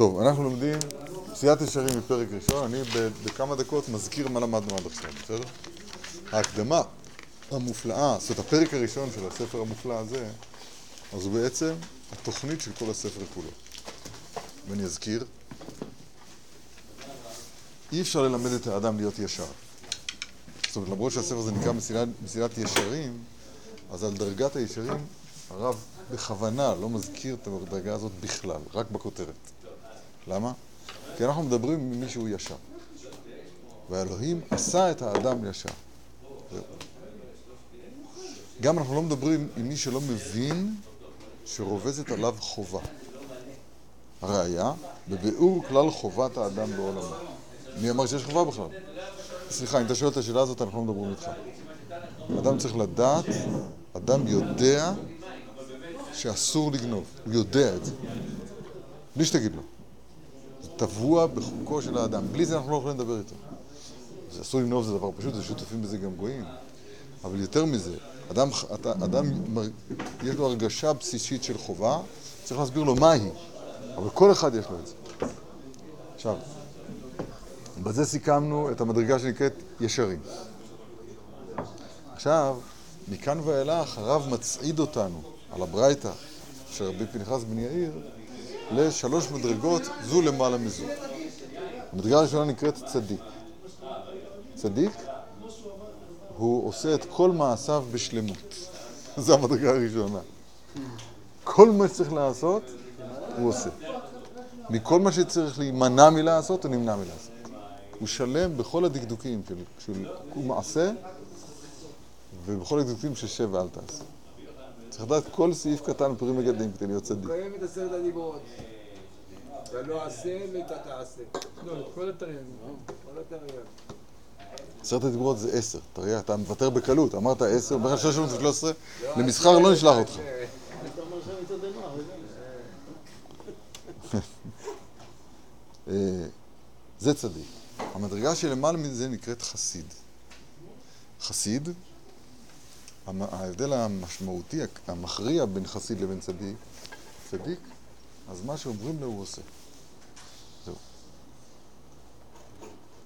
טוב, אנחנו לומדים פסיעת ישרים מפרק ראשון, אני בכמה דקות מזכיר מה למדנו עד עכשיו, בסדר? ההקדמה המופלאה, זאת אומרת הפרק הראשון של הספר המופלא הזה, אז הוא בעצם התוכנית של כל הספר כולו. ואני אזכיר, אי אפשר ללמד את האדם להיות ישר. זאת אומרת, למרות שהספר הזה נקרא מסילת, מסילת ישרים, אז על דרגת הישרים הרב בכוונה לא מזכיר את הדרגה הזאת בכלל, רק בכותרת. למה? כי אנחנו מדברים עם מישהו ישר. והאלוהים עשה את האדם ישר. גם אנחנו לא מדברים עם מי שלא מבין שרובזת עליו חובה. הראיה, בביאור כלל חובת האדם בעולמו. מי אמר שיש חובה בכלל? סליחה, אם אתה שואל את השאלה הזאת, אנחנו לא מדברים איתך. אדם צריך לדעת, אדם יודע שאסור לגנוב. הוא יודע את זה. בלי שתגיד לו. טבוע בחוקו של האדם. בלי זה אנחנו לא יכולים לדבר איתו. זה אסור לגנוב זה דבר פשוט, זה שותפים בזה גם גויים. אבל יותר מזה, אדם, אדם יש לו הרגשה בסיסית של חובה, צריך להסביר לו מה היא. אבל כל אחד יש לו את זה. עכשיו, בזה סיכמנו את המדרגה שנקראת ישרים. עכשיו, מכאן ואילך הרב מצעיד אותנו על הברייתא של רבי פנחס בן יאיר לשלוש מדרגות, זו למעלה מזו. המדרגה הראשונה נקראת צדיק. צדיק, הוא עושה את כל מעשיו בשלמות. זו המדרגה הראשונה. כל מה שצריך לעשות, הוא עושה. מכל מה שצריך להימנע מלעשות, הוא נמנע מלעשות. הוא שלם בכל הדקדוקים של, של מעשה ובכל הדקדוקים של שב ואל תעשה. צריך לדעת כל סעיף קטן פרי מגדלים כדי להיות צדיק. הוא קיים את עשרת הדיברות. ולא עשה ואתה תעשה. לא, כל התרי"ג. כל התרי"ג. עשרת הדיברות זה עשר, תראה, אתה מוותר בקלות, אמרת עשר, אומר לך 613, למסחר לא נשלח אותך. אה, זה צדיק. המדרגה שלמעלה מזה נקראת חסיד. חסיד, ההבדל המשמעותי, המכריע בין חסיד לבין צדיק, צדיק, אז מה שאומרים לו הוא עושה. זהו.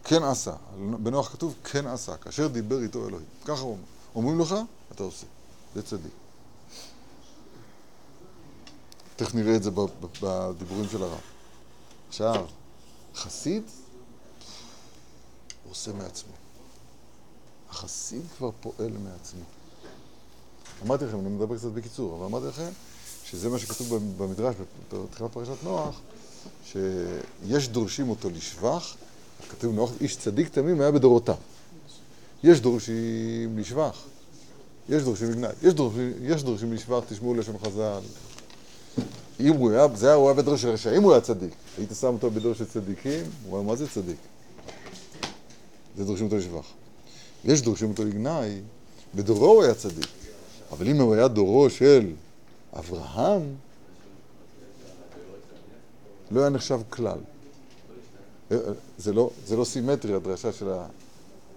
כן עשה. בנוח כתוב כן עשה, כאשר דיבר איתו אלוהים. ככה הוא אומר. אומרים לך, אתה עושה. זה צדיק. תכף נראה את זה בדיבורים של הרב. עכשיו, חסיד הוא עושה מעצמו. החסיד כבר פועל מעצמו. אמרתי לכם, אני מדבר קצת בקיצור, אבל אמרתי לכם שזה מה שכתוב במדרש, בתחילת פרשת נוח, שיש דורשים אותו לשבח, כתוב נוח, איש צדיק תמים היה בדורותיו. יש דורשים לשבח, יש דורשים לגנאי, יש יש דורשים לשבח, תשמעו לשון חז"ל. אם הוא היה, זה היה, הוא היה בדור של רשעים, הוא היה צדיק. היית שם אותו בדור של צדיקים, הוא אומר, מה זה צדיק? זה דורשים אותו לשבח. יש דורשים אותו לגנאי, בדורו הוא היה צדיק. אבל אם הוא היה דורו של אברהם, לא היה נחשב כלל. זה לא, זה לא סימטרי, הדרשה של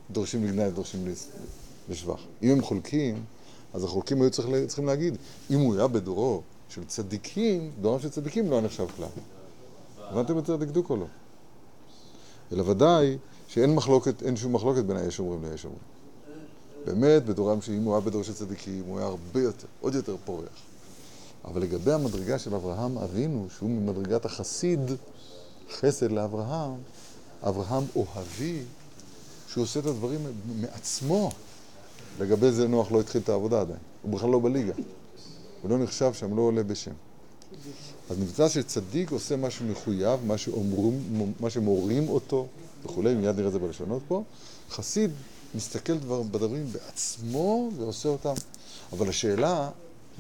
הדורשים לגנאי ודורשים לשבח. אם הם חולקים, אז החולקים היו צריך, צריכים להגיד, אם הוא היה בדורו של צדיקים, דורם של צדיקים לא היה נחשב כלל. הבנתם את הדקדוק או לא? אלא ודאי שאין מחלוקת, אין שום מחלוקת בין היש אומרים ליש אומרים. באמת, בדורם שאם הוא היה בדור של צדיקים, הוא היה הרבה יותר, עוד יותר פורח. אבל לגבי המדרגה של אברהם אבינו, שהוא ממדרגת החסיד, חסד לאברהם, אברהם אוהבי, שהוא עושה את הדברים מעצמו. לגבי זה נוח לא התחיל את העבודה עדיין, הוא בכלל לא בליגה. הוא לא נחשב שם, לא עולה בשם. אז נמצא שצדיק עושה משהו מחויב, מה, שאומרים, מה שמורים אותו וכולי, מיד נראה את זה בלשונות פה. חסיד מסתכל דבר, בדברים בעצמו ועושה אותם. אבל השאלה,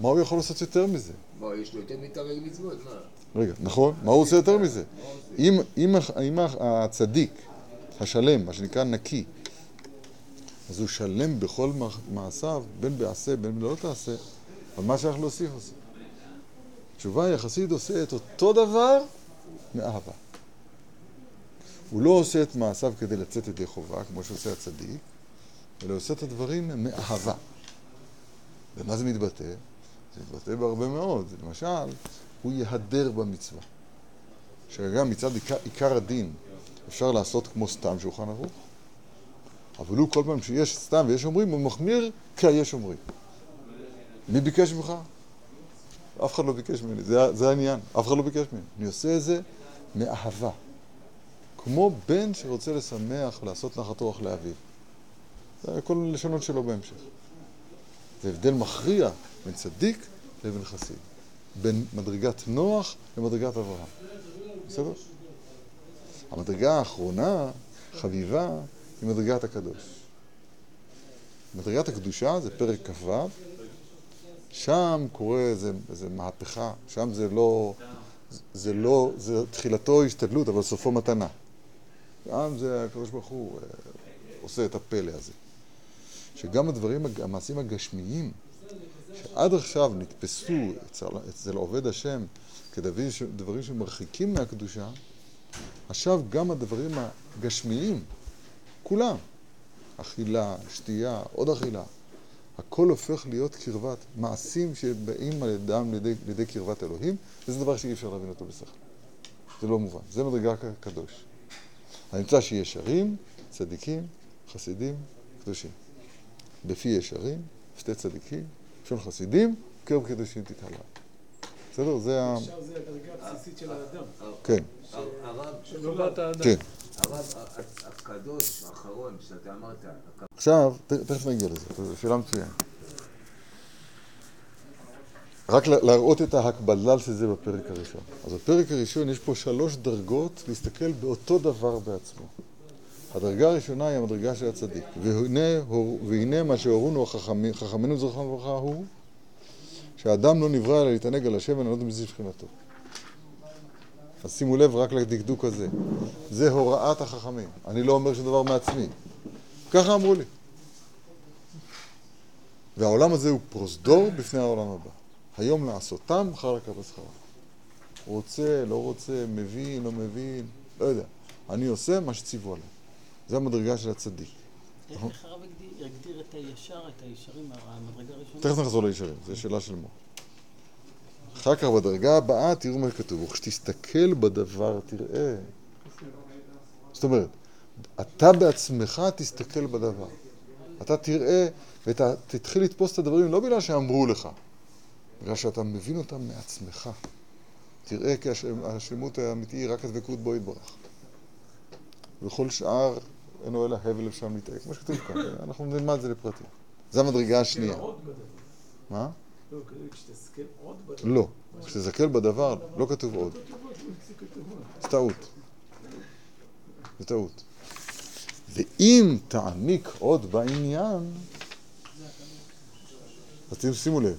מה הוא יכול לעשות יותר מזה? מה, יש לו יותר מתערג מצוות? מה? רגע, נכון, מה הוא עושה יותר מזה? אם, אם, אם הצדיק, השלם, מה שנקרא נקי, אז הוא שלם בכל מעשיו, בין בעשה, בין לא תעשה, אבל מה שייך להוסיף עושה? התשובה היא, החסיד עושה את אותו דבר מאהבה. הוא לא עושה את מעשיו כדי לצאת ידי חובה, כמו שעושה הצדיק, אלא עושה את הדברים מאהבה. ומה זה מתבטא? זה מתבטא בהרבה מאוד. למשל, הוא יהדר במצווה. שגם מצד עיקר, עיקר הדין אפשר לעשות כמו סתם שולחן ערוך, אבל הוא כל פעם שיש סתם ויש אומרים, הוא מחמיר כי היש אומרים. מי ביקש ממך? אף אחד לא ביקש ממני, זה, זה העניין, אף אחד לא ביקש ממני. אני עושה את זה מאהבה. כמו בן שרוצה לשמח ולעשות נחת רוח לאביו. זה כל הלשונות שלו בהמשך. זה הבדל מכריע בין צדיק לבין חסיד. בין מדרגת נוח למדרגת אברהם. בסדר? המדרגה האחרונה, חביבה, היא מדרגת הקדוש. מדרגת הקדושה זה פרק כ"ו, שם קורה איזה, איזה מהפכה, שם זה לא, זה לא, זה תחילתו השתדלות, אבל סופו מתנה. שם זה הקדוש ברוך הוא אה, עושה את הפלא הזה. שגם הדברים, המעשים הגשמיים, שעד עכשיו נתפסו אצל, אצל עובד השם כדברים שמרחיקים מהקדושה, עכשיו גם הדברים הגשמיים, כולם, אכילה, שתייה, עוד אכילה, הכל הופך להיות קרבת, מעשים שבאים על ידם לידי, לידי קרבת אלוהים, וזה דבר שאי אפשר להבין אותו בשכל. זה לא מובן, זה מדרגה קדוש. הנמצא שישרים, צדיקים, חסידים, קדושים. בפי ישרים, שתי צדיקים, לשון חסידים, קרב קדושים תתעלה. בסדר? זה ה... עכשיו זה הדרגה הבסיסית של האדם. כן. הרב, טובת האדם. כן. הרב הקדוש האחרון שאתה אמרת, עכשיו, תכף נגיע לזה, זו שאלה מצוינת. רק לה- להראות את ההקבלה של זה בפרק הראשון. אז בפרק הראשון יש פה שלוש דרגות להסתכל באותו דבר בעצמו. הדרגה הראשונה היא המדרגה של הצדיק. והנה, הור- והנה מה שהורונו החכמים- חכמינו זכרם לברכה הוא שהאדם לא נברא אלא להתענג על השם ולענות מזיו שכינתו. אז שימו לב רק לדקדוק הזה. זה הוראת החכמים. אני לא אומר שום דבר מעצמי. ככה אמרו לי. והעולם הזה הוא פרוזדור בפני העולם הבא. היום לעשותם, מחר לקבל שכרם. רוצה, לא רוצה, מבין, לא מבין, לא יודע. אני עושה מה שציוו עליי. זה המדרגה של הצדיק. איך איך הרב הגדיר- את הישר, את הישרים, המדרגה הראשונה? תכף נחזור לישרים, זו שאלה של מור. אחר כך בדרגה הבאה תראו מה שכתוב, וכשתסתכל בדבר תראה. זאת אומרת, אתה בעצמך תסתכל בדבר. אתה תראה ותתחיל לתפוס את הדברים לא בגלל שאמרו לך, בגלל שאתה מבין אותם מעצמך. תראה כי השלמ- השלמות האמיתי היא רק הדבקות בו יתברך. וכל שאר אינו אלא הבל אפשר להתאר, כמו שכתוב כאן, אנחנו נלמד את זה לפרטים. זו המדרגה השנייה. מה? לא, עוד בדבר. לא. כשתסתכל בדבר, לא כתוב עוד. זה טעות. זה טעות. ואם תעמיק עוד בעניין, אז שימו לב,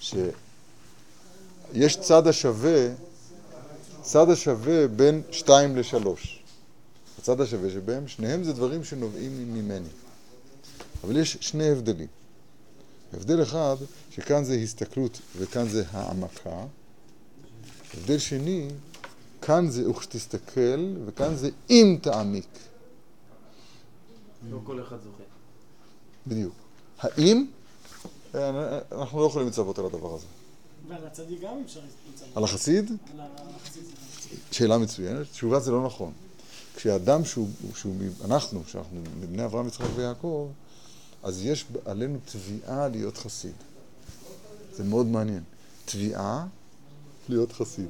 שיש צד השווה, צד השווה בין שתיים לשלוש. הצד השווה שבהם, שניהם זה דברים שנובעים ממני. אבל יש שני הבדלים. הבדל אחד, שכאן זה הסתכלות וכאן זה העמקה. הבדל שני, כאן זה וכשתסתכל וכאן זה אם תעמיק. לא כל אחד זוכה. בדיוק. האם, אה, אנחנו לא יכולים לצוות על הדבר הזה. ועל הצדיק גם אפשר למצוא. על החסיד, על החסיד שאלה מצוינת, תשובה זה לא נכון. כשאדם שהוא, שהוא, אנחנו, שאנחנו מבני אברהם, יצחק ויעקב, אז יש עלינו תביעה להיות חסיד. זה מאוד מעניין. תביעה להיות חסיד.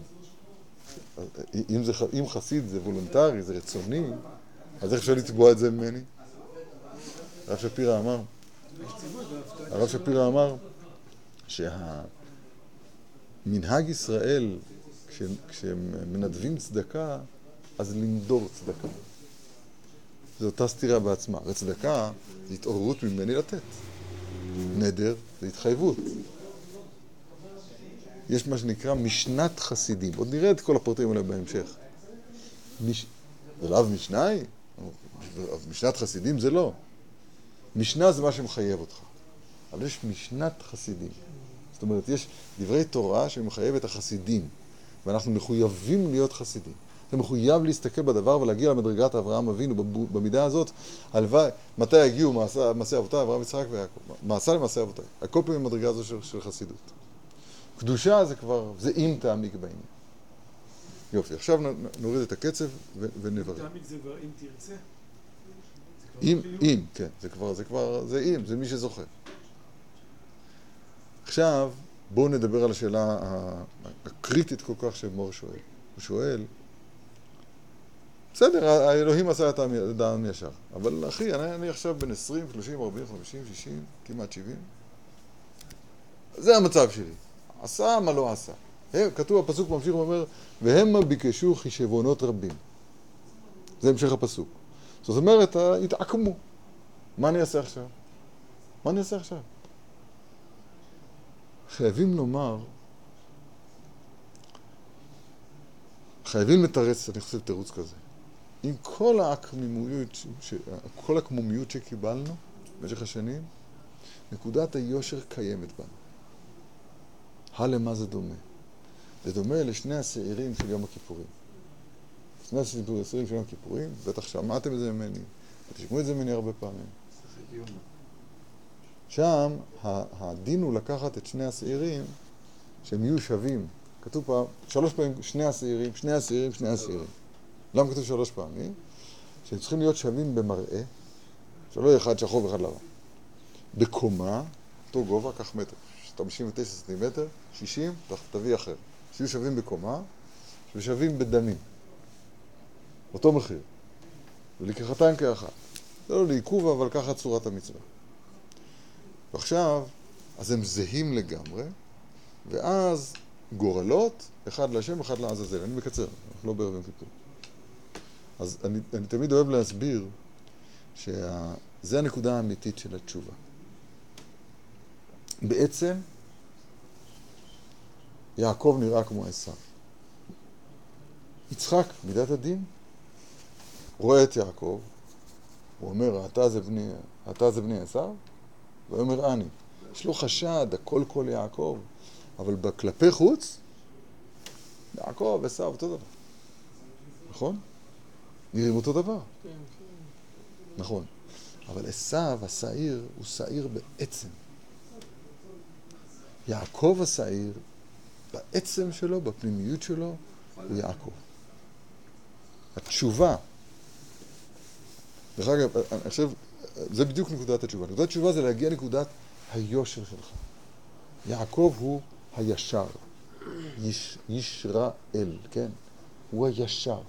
אם, זה, אם חסיד זה וולונטרי, זה רצוני, אז איך אפשר לתבוע את זה ממני? הרב שפירא אמר, הרב שפירא אמר שהמנהג ישראל, כש, כשמנדבים צדקה, אז לנדור צדקה. זו אותה סתירה בעצמה. הרי צדקה זה התעוררות ממני לתת. נדר זה התחייבות. יש מה שנקרא משנת חסידים. עוד נראה את כל הפרטים האלה בהמשך. מש... לאו משנאי? משנת חסידים זה לא. משנה זה מה שמחייב אותך. אבל יש משנת חסידים. זאת אומרת, יש דברי תורה שמחייב את החסידים, ואנחנו מחויבים להיות חסידים. אתה מחויב להסתכל בדבר ולהגיע למדרגת אברהם אבינו במידה הזאת. הלוואי, מתי יגיעו מעשה, מעשה אבותיי, אברהם, יצחק ויעקב? מעשה למעשה אבותיי. הכל פעמים במדרגה הזו של, של חסידות. קדושה זה כבר, זה אם תעמיק בעניין. יופי, עכשיו נוריד את הקצב ונברר. תעמיק זה כבר אם תרצה. אם, חיוב. אם, כן, זה כבר, זה כבר, זה אם, זה מי שזוכה. עכשיו, בואו נדבר על השאלה הקריטית כל כך שמור שואל. הוא שואל, בסדר, האלוהים עשה את העם ישר, אבל אחי, אני, אני עכשיו בן 20, 30, 40, 50, 60, כמעט 70. זה המצב שלי. עשה מה לא עשה. הם- כתוב, הפסוק ממשיך ואומר, והמה ביקשו חישבונות רבים. זה המשך הפסוק. זאת אומרת, התעקמו. מה אני אעשה עכשיו? מה אני אעשה עכשיו? חייבים לומר, חייבים לתרץ, אני חושב, תירוץ כזה. עם כל ש- כל הקמומיות שקיבלנו במשך השנים, נקודת היושר קיימת בנו. הלמה זה דומה? זה דומה לשני השעירים של יום הכיפורים. שני השעירים של יום הכיפורים, בטח שמעתם את זה ממני, תשמעו את זה ממני הרבה פעמים. שם הדין הוא לקחת את שני השעירים שהם יהיו שווים. כתוב פעם, שלוש פעמים שני השעירים, שני השעירים, שני השעירים. למה כתוב שלוש פעמים? שהם צריכים להיות שווים במראה, שלא יהיה אחד שחור ואחד לבן. בקומה, אותו גובה, קח מטר, 59 סנטימטר, 60, ת- תביא אחר. שיהיו שווים בקומה ושווים בדמים. אותו מחיר. ולקחתם כאחת. זה לא לעיכוב, אבל ככה צורת המצווה. ועכשיו, אז הם זהים לגמרי, ואז גורלות, אחד להשם, אחד לעזאזל. אני מקצר, אנחנו לא בערב יום כיפור. אז אני, אני תמיד אוהב להסביר שזה הנקודה האמיתית של התשובה. בעצם, יעקב נראה כמו עשיו. יצחק, מידת הדין, רואה את יעקב, הוא אומר, אתה זה בני, עשיו? ויאמר אני. יש לו חשד, הכל כל יעקב, אבל כלפי חוץ, יעקב, עשיו, אותו דבר. נכון? נראים אותו דבר. נכון. אבל עשיו, השעיר, הוא שעיר בעצם. יעקב השעיר, בעצם שלו, בפנימיות שלו, הוא יעקב. התשובה, דרך אגב, אני חושב, זה בדיוק נקודת התשובה. נקודת התשובה זה להגיע לנקודת היושר שלך. יעקב הוא הישר, יש, ישרעאל, כן? הוא הישר,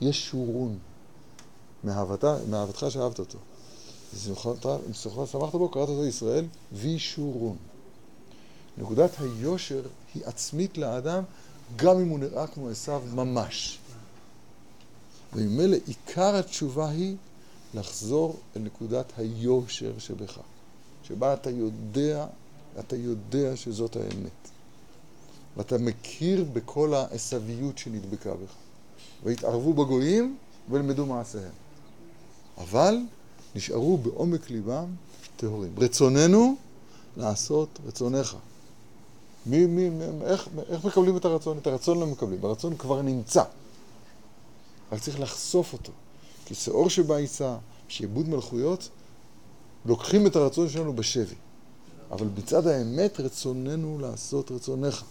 ישורון. מאהבתה, מאהבתך שאהבת אותו. משמחת שמחת בו, קראת אותו ישראל, וישורון. נקודת היושר היא עצמית לאדם, גם אם הוא נראה כמו עשיו ממש. וממילא עיקר התשובה היא לחזור אל נקודת היושר שבך, שבה אתה יודע, אתה יודע שזאת האמת. ואתה מכיר בכל העשוויות שנדבקה בך. והתערבו בגויים ולמדו מעשיהם. אבל נשארו בעומק ליבם טהורים. רצוננו לעשות רצונך. מי, מי, מי, איך, איך מקבלים את הרצון? את הרצון לא מקבלים. הרצון כבר נמצא. רק צריך לחשוף אותו. כי שאור שבעיסה, שעבוד מלכויות, לוקחים את הרצון שלנו בשבי. אבל מצד האמת רצוננו לעשות רצונך.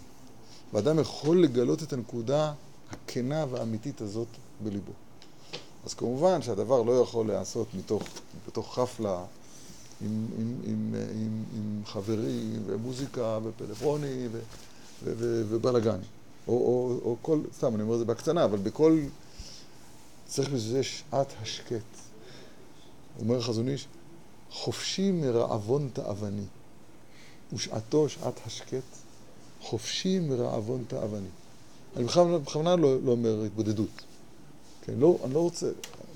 ואדם יכול לגלות את הנקודה הכנה והאמיתית הזאת בליבו. אז כמובן שהדבר לא יכול להיעשות מתוך, בתוך חפלה עם, עם, עם, עם, עם חברים ומוזיקה ופלאפונים ו, ו, ו, ובלאגן. או, או, או כל, סתם, אני אומר את זה בהקצנה, אבל בכל... צריך בזה שעת השקט. אומר החזון איש, חופשי מרעבון תאווני, ושעתו שעת השקט, חופשי מרעבון תאווני. אני בכוונה, בכוונה לא, לא אומר התבודדות. כן, לא, אני לא רוצה,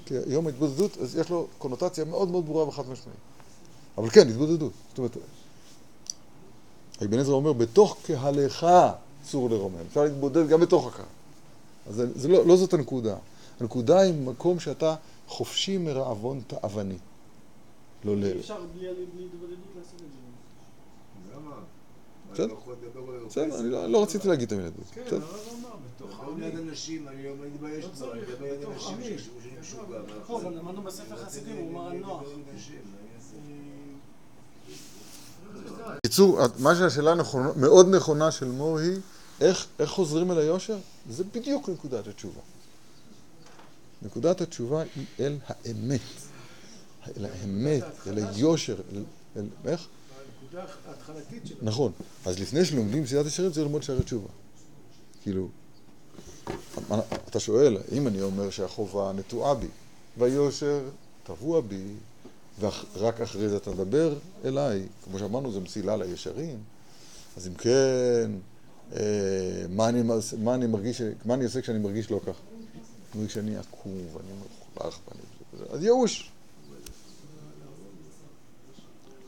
כי יום ההתבודדות, אז יש לו קונוטציה מאוד מאוד ברורה וחד משמעית. אבל כן, התבודדות. זאת אומרת, אבן עזרא אומר, בתוך קהלך אסור לרומם. אפשר להתבודד גם בתוך הקהל. אז זה, זה לא, לא זאת הנקודה. הנקודה היא מקום שאתה חופשי מרעבון תאווני. לא ל... אי אפשר בלי בלי התבודדות לעשות את זה. למה? בסדר. לא לדבר על בסדר, אני לא, לא רציתי להגיד את המילה הזאת. כן, בסדר. הרב אמר, בתוך לא עמי. אנשים, אני לא מתבייש לא כבר, אני מדבר בתוך אנשים. שיחשבו שאני משוגע. מה טוב, יכול? למדנו בספר חסידים, הוא אמר על נוח. אעשה? בקיצור, מה שהשאלה מאוד נכונה של מור היא, איך, איך חוזרים אל היושר? זה בדיוק נקודת התשובה. נקודת התשובה היא אל האמת. אל האמת, אל היושר. אל איך? הנקודה ההתחלתית שלו. נכון. אז לפני שלומדים סדרת ישרים צריך ללמוד שערי תשובה. כאילו, אתה שואל, אם אני אומר שהחובה נטועה בי, והיושר טבוע בי, ורק אחרי זה אתה מדבר אליי, כמו שאמרנו, זו מסילה לישרים, אז אם כן, אה, מה, אני, מה אני מרגיש, מה אני עושה כשאני מרגיש לא כך? אני מרגיש שאני עקוב, אני מלוכלך. אז ייאוש.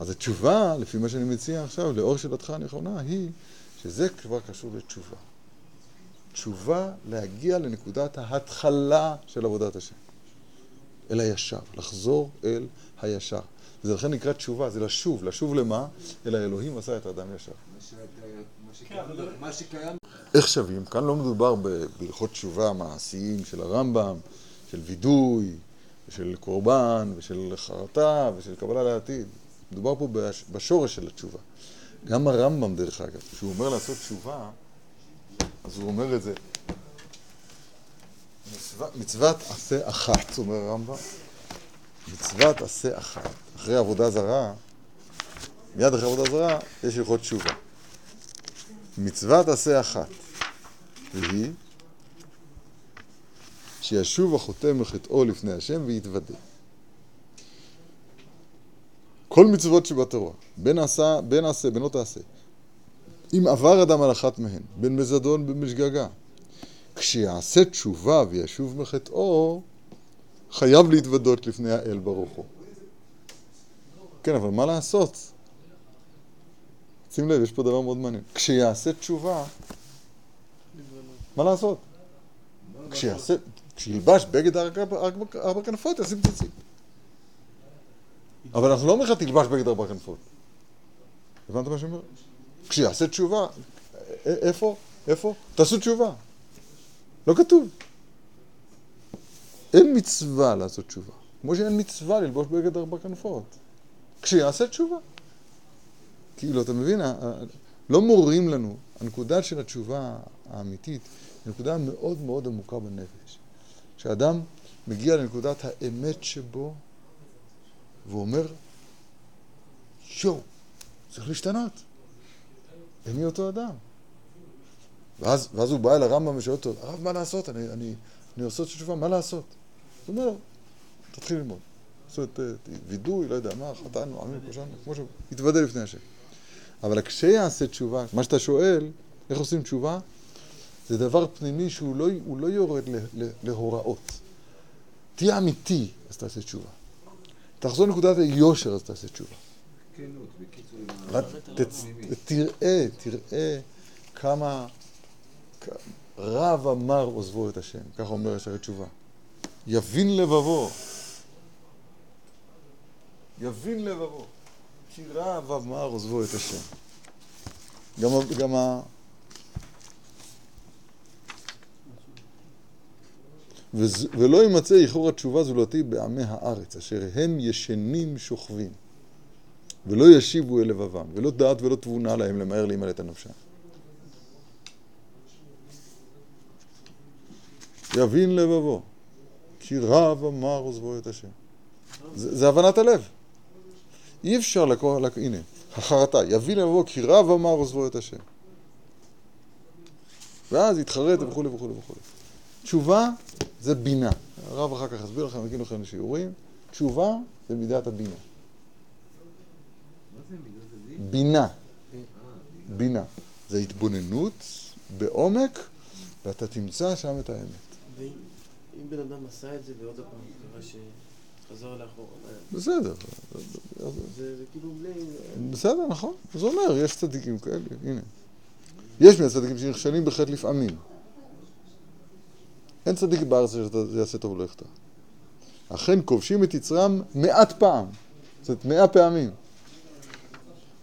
אז התשובה, לפי מה שאני מציע עכשיו, לאור שאלתך הנכונה, היא שזה כבר קשור לתשובה. תשובה להגיע לנקודת ההתחלה של עבודת השם. אל הישר, לחזור אל הישר. וזה לכן נקרא תשובה, זה לשוב, לשוב למה? אל האלוהים עשה את האדם ישר. מה שקיים- מה שקיים איך שווים? כאן לא מדובר בהלכות תשובה מעשיים של הרמב"ם, של וידוי, של קורבן, ושל חרטה, ושל קבלה לעתיד. מדובר פה בש- בשורש של התשובה. גם הרמב"ם, דרך אגב, כשהוא אומר לעשות תשובה, אז הוא אומר את זה. מצוות עשה אחת, אומר הרמב"ם. מצוות עשה אחת. אחרי עבודה זרה, מיד אחרי עבודה זרה, יש הלכות תשובה. מצוות עשה אחת, והיא שישוב החוטא מחטאו לפני השם ויתוודה. כל מצוות שבתורה, בין עשה, בין עשה, בין לא תעשה. אם עבר אדם על אחת מהן, בין בזדון בין בשגגה, כשיעשה תשובה וישוב מחטאו, חייב להתוודות לפני האל ברוך הוא. כן, אבל מה לעשות? שים לב, יש פה דבר מאוד מעניין. כשיעשה תשובה, מה לעשות? כשיעשה, כשילבש בגד ארבע כנפות, ישים ציצית. אבל אנחנו לא אומרים לך תלבש בגד ארבע כנפות. הבנת מה שאני? כשיעשה תשובה, איפה? איפה? תעשו תשובה. לא כתוב. אין מצווה לעשות תשובה. כמו שאין מצווה ללבוש בגד ארבע כנפות. כשיעשה תשובה. כאילו, אתה מבין? לא מורים לנו, הנקודה של התשובה האמיתית היא נקודה מאוד מאוד עמוקה בנפש. כשאדם מגיע לנקודת האמת שבו, והוא אומר, יואו, צריך להשתנות. אני אותו אדם. ואז, ואז הוא בא אל הרמב"ם ושואל אותו, הרב, מה לעשות? אני, אני, אני עושה תשובה, מה לעשות? הוא אומר תתחיל ללמוד. לעשות אה, וידוי, לא יודע מה, חטאנו, עמים, פשענו, כמו שהוא, יתוודה לפני השם. אבל כשיעשה תשובה, מה שאתה שואל, איך עושים תשובה? זה דבר פנימי שהוא לא, לא יורד ל, ל, להוראות. תהיה אמיתי, אז תעשה תשובה. תחזור לנקודת היושר, אז תעשה תשובה. תראה, תראה כמה רב אמר עוזבו את השם, ככה אומר ישרי תשובה. יבין לבבו. יבין לבבו. כי רב אמר עוזבו את השם. גם, ה- גם ה... וז- ולא יימצא איחור התשובה זולתי בעמי הארץ, אשר הם ישנים שוכבים. ולא ישיבו אל לבבם, ולא דעת ולא תבונה להם למהר להימלט על נפשם. יבין לבבו, כי רב אמר עוזבו את השם. זה, זה הבנת הלב. אי אפשר לקרוא, לק... הנה, החרטה, יבין לבבו, כי רב אמר עוזבו את השם. ואז יתחרט וכולי וכולי וכולי. תשובה זה בינה. הרב אחר כך יסביר לכם, יגיד לכם שיעורים. תשובה זה מידת הבינה. בינה. בינה. זה התבוננות בעומק, ואתה תמצא שם את האמת. ואם אם בן אדם עשה את זה ועוד פעם קרה שחזר לאחור, בסדר. זה כאילו בלי... בסדר, נכון. זה אומר, יש צדיקים כאלה, הנה. יש מהצדיקים שנכשלים בחטא לפעמים. אין צדיק בארץ שזה יעשה טוב יחטא. אכן כובשים את יצרם מעט פעם. זאת אומרת, מאה פעמים.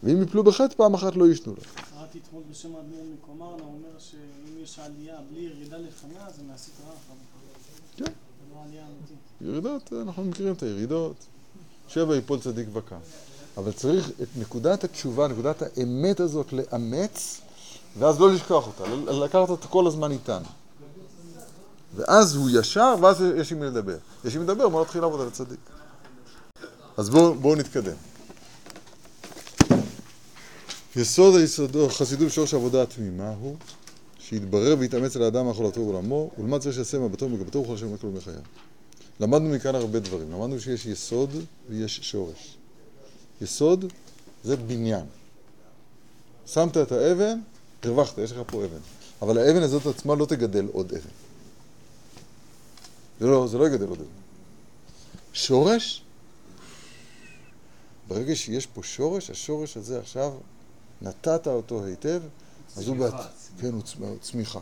ואם יפלו בחטא פעם אחת לא יישנו לו. קראתי אתמול בשם האדמו"ר מקומרנה, הוא אומר שאם יש עלייה בלי ירידה לפניה, זה אחר כך. כן. לא. ירידות, אנחנו מכירים את הירידות. שבע יפול צדיק וקם. אבל צריך את נקודת התשובה, נקודת האמת הזאת לאמץ ואז לא לשכוח אותה, ל- לקחת אותה כל הזמן איתנו. ואז הוא ישר, ואז יש עם מי לדבר. יש עם מי לדבר, בוא נתחיל לעבוד על הצדיק. אז בואו בוא נתקדם. יסוד היסודו, חסידות בשורש העבודה התמימה הוא שיתברר ויתאמץ על האדם מאכולתו ועולמו, ולמד צריך שיעשה מבטו ומגבתו וכל השם יקלו מחייו. למדנו מכאן הרבה דברים. למדנו שיש יסוד ויש שורש. יסוד זה בניין. שמת את האבן, הרווחת, יש לך פה אבן. אבל האבן הזאת עצמה לא תגדל עוד אבן. זה לא, זה לא יגדל עוד. שורש, ברגע שיש פה שורש, השורש הזה עכשיו, נתת אותו היטב, אז הוא... צמיחה, צמיחה. כן, הוא צמ- צמיחה.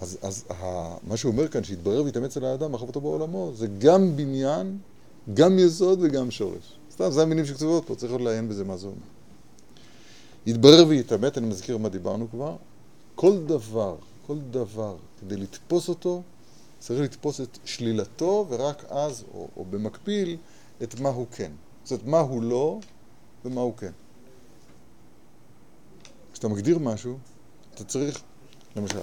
אז, אז ה, מה שהוא אומר כאן, שיתברר ויתאמץ על האדם, מחבתו בעולמו, זה גם בניין, גם יסוד וגם שורש. סתם, זה המילים שכתובות פה, צריך עוד לעיין בזה מה זה אומר. יתברר ויתאמץ, אני מזכיר מה דיברנו כבר, כל דבר, כל דבר, כדי לתפוס אותו, צריך לתפוס את שלילתו, ורק אז, או, או במקביל, את מה הוא כן. זאת אומרת, מה הוא לא ומה הוא כן. כשאתה מגדיר משהו, אתה צריך, למשל,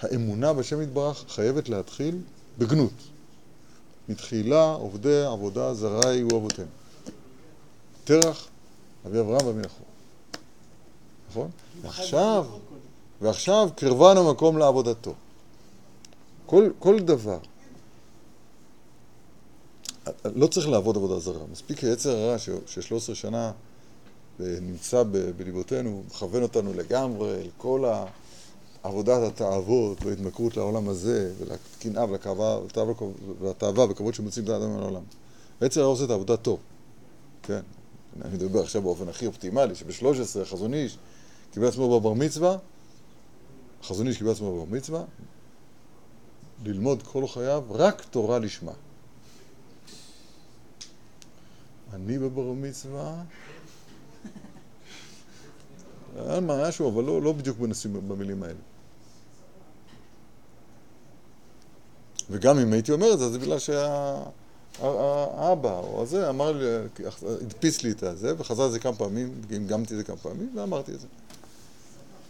האמונה בשם יתברך חייבת להתחיל בגנות. מתחילה עובדי עבודה זרה יהיו אבותינו. תרח, אבי אברהם ואבי נחור. נכון? ועכשיו, ועכשיו קרבן המקום לעבודתו. כל, כל דבר. לא צריך לעבוד עבודה זרה. מספיק היצר הרע ש- ש-13 שנה אה, נמצא בליבותינו, מכוון אותנו לגמרי אל כל עבודת התאוות וההתמכרות לעולם הזה, ולקנאה ולתאווה- וכבוד שמוצאים את האדם מן העולם. היצר הרע עושה את העבודה טוב, כן? אני מדבר עכשיו באופן הכי אופטימלי, שב-13 החזון איש קיבל עצמו בבר מצווה, החזון איש קיבל עצמו בבר מצווה, ללמוד כל חייו רק תורה לשמה. אני בבר מצווה, היה משהו, אבל לא, לא בדיוק בנושאים, במילים האלה. וגם אם הייתי אומר את זה, זה בגלל שהאבא או הזה אמר לי, הדפיס לי את הזה, וחזר על זה כמה פעמים, גמגמתי את זה כמה פעמים, ואמרתי את זה.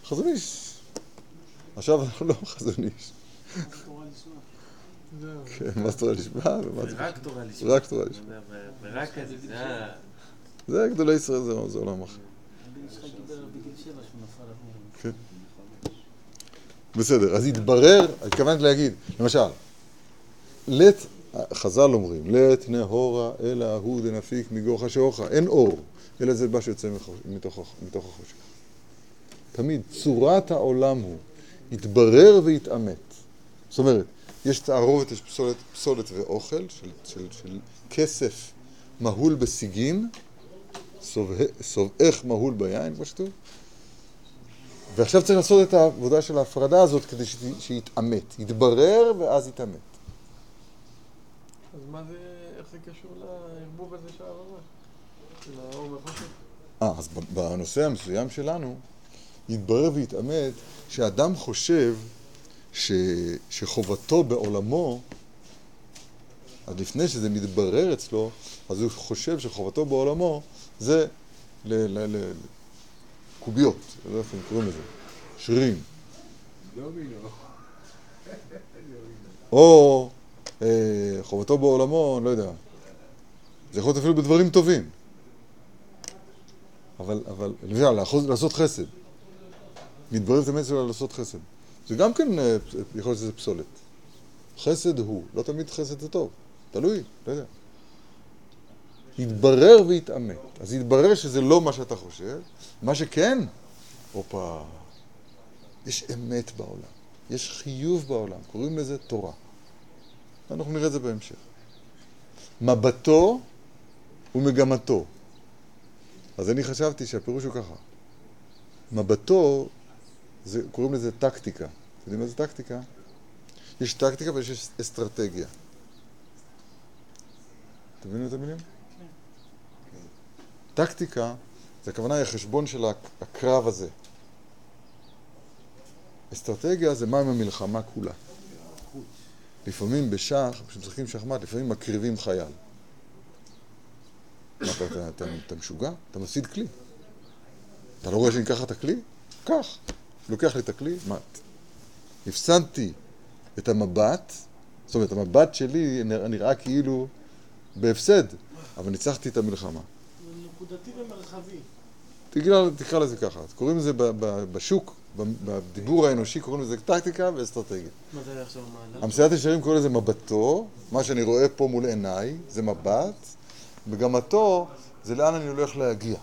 חזון איש. עכשיו אנחנו לא חזון איש. תורה לשמה. כן, מה תורה לשמה. רק תורה לשמה. רק תורה לשמה. זה, גדולי ישראל, זה, עולם אחר. כן. בסדר, אז התברר, התכוונתי להגיד, למשל, לית, חז"ל אומרים, לית נהורה אלא ההוא דנפיק מגוך השעוכה, אין אור, אלא זה מה שיוצא מתוך החושך. תמיד, צורת העולם הוא, יתברר ויתעמת. זאת אומרת, יש תערובת, יש פסולת, פסולת ואוכל, של, של, של כסף מהול בסיגין, סובה- סובעך מהול ביין, כמו שכתוב, ועכשיו צריך לעשות את העבודה של ההפרדה הזאת כדי שת- שיתעמת. יתברר ואז יתעמת. אז מה זה, איך זה קשור לערבוב הזה של הערבה? של האור והחושך? אה, אז בנושא המסוים שלנו, יתברר ויתעמת שאדם חושב ש... שחובתו בעולמו, אז לפני שזה מתברר אצלו, אז הוא חושב שחובתו בעולמו זה ל... ל... ל... קוביות, לא יודע איך הם קוראים לזה, שרירים. או אה, חובתו בעולמו, לא יודע. זה יכול להיות אפילו בדברים טובים. אבל, אבל, לעשות חסד. מתברר תמיד שלו לעשות חסד. זה גם כן, אה, יכול להיות שזה פסולת. חסד הוא, לא תמיד חסד זה טוב. תלוי, לא יודע. יתברר ויתעמת. אז יתברר שזה לא מה שאתה חושב, מה שכן, הופה, יש אמת בעולם. יש חיוב בעולם, קוראים לזה תורה. אנחנו נראה את זה בהמשך. מבטו ומגמתו. אז אני חשבתי שהפירוש הוא ככה. מבטו, זה, קוראים לזה טקטיקה. אתם יודעים מה זה טקטיקה? יש טקטיקה ויש אס- אסטרטגיה. אתם מבינים את המילים? טקטיקה, זה הכוונה היא החשבון של הק- הקרב הזה. אסטרטגיה זה מה עם המלחמה כולה. לפעמים בשח, כשמשחקים שחמט, לפעמים מקריבים חייל. מה, אתה, אתה, אתה, אתה משוגע? אתה מפסיד כלי. אתה לא רואה שאני אקח את הכלי? קח. לוקח לי את הכלי, מה? הפסדתי את המבט, זאת אומרת, המבט שלי נראה, נראה כאילו בהפסד, אבל ניצחתי את המלחמה. נקודתי ומרחבי. תקרא, תקרא לזה ככה. קוראים לזה בשוק, בדיבור האנושי, קוראים לזה טקטיקה ואסטרטגיה. מה זה עכשיו המהלך? המסילת ישרים קוראים לזה מבטו, מה שאני רואה פה מול עיניי, זה מבט, מגמתו זה לאן אני הולך להגיע.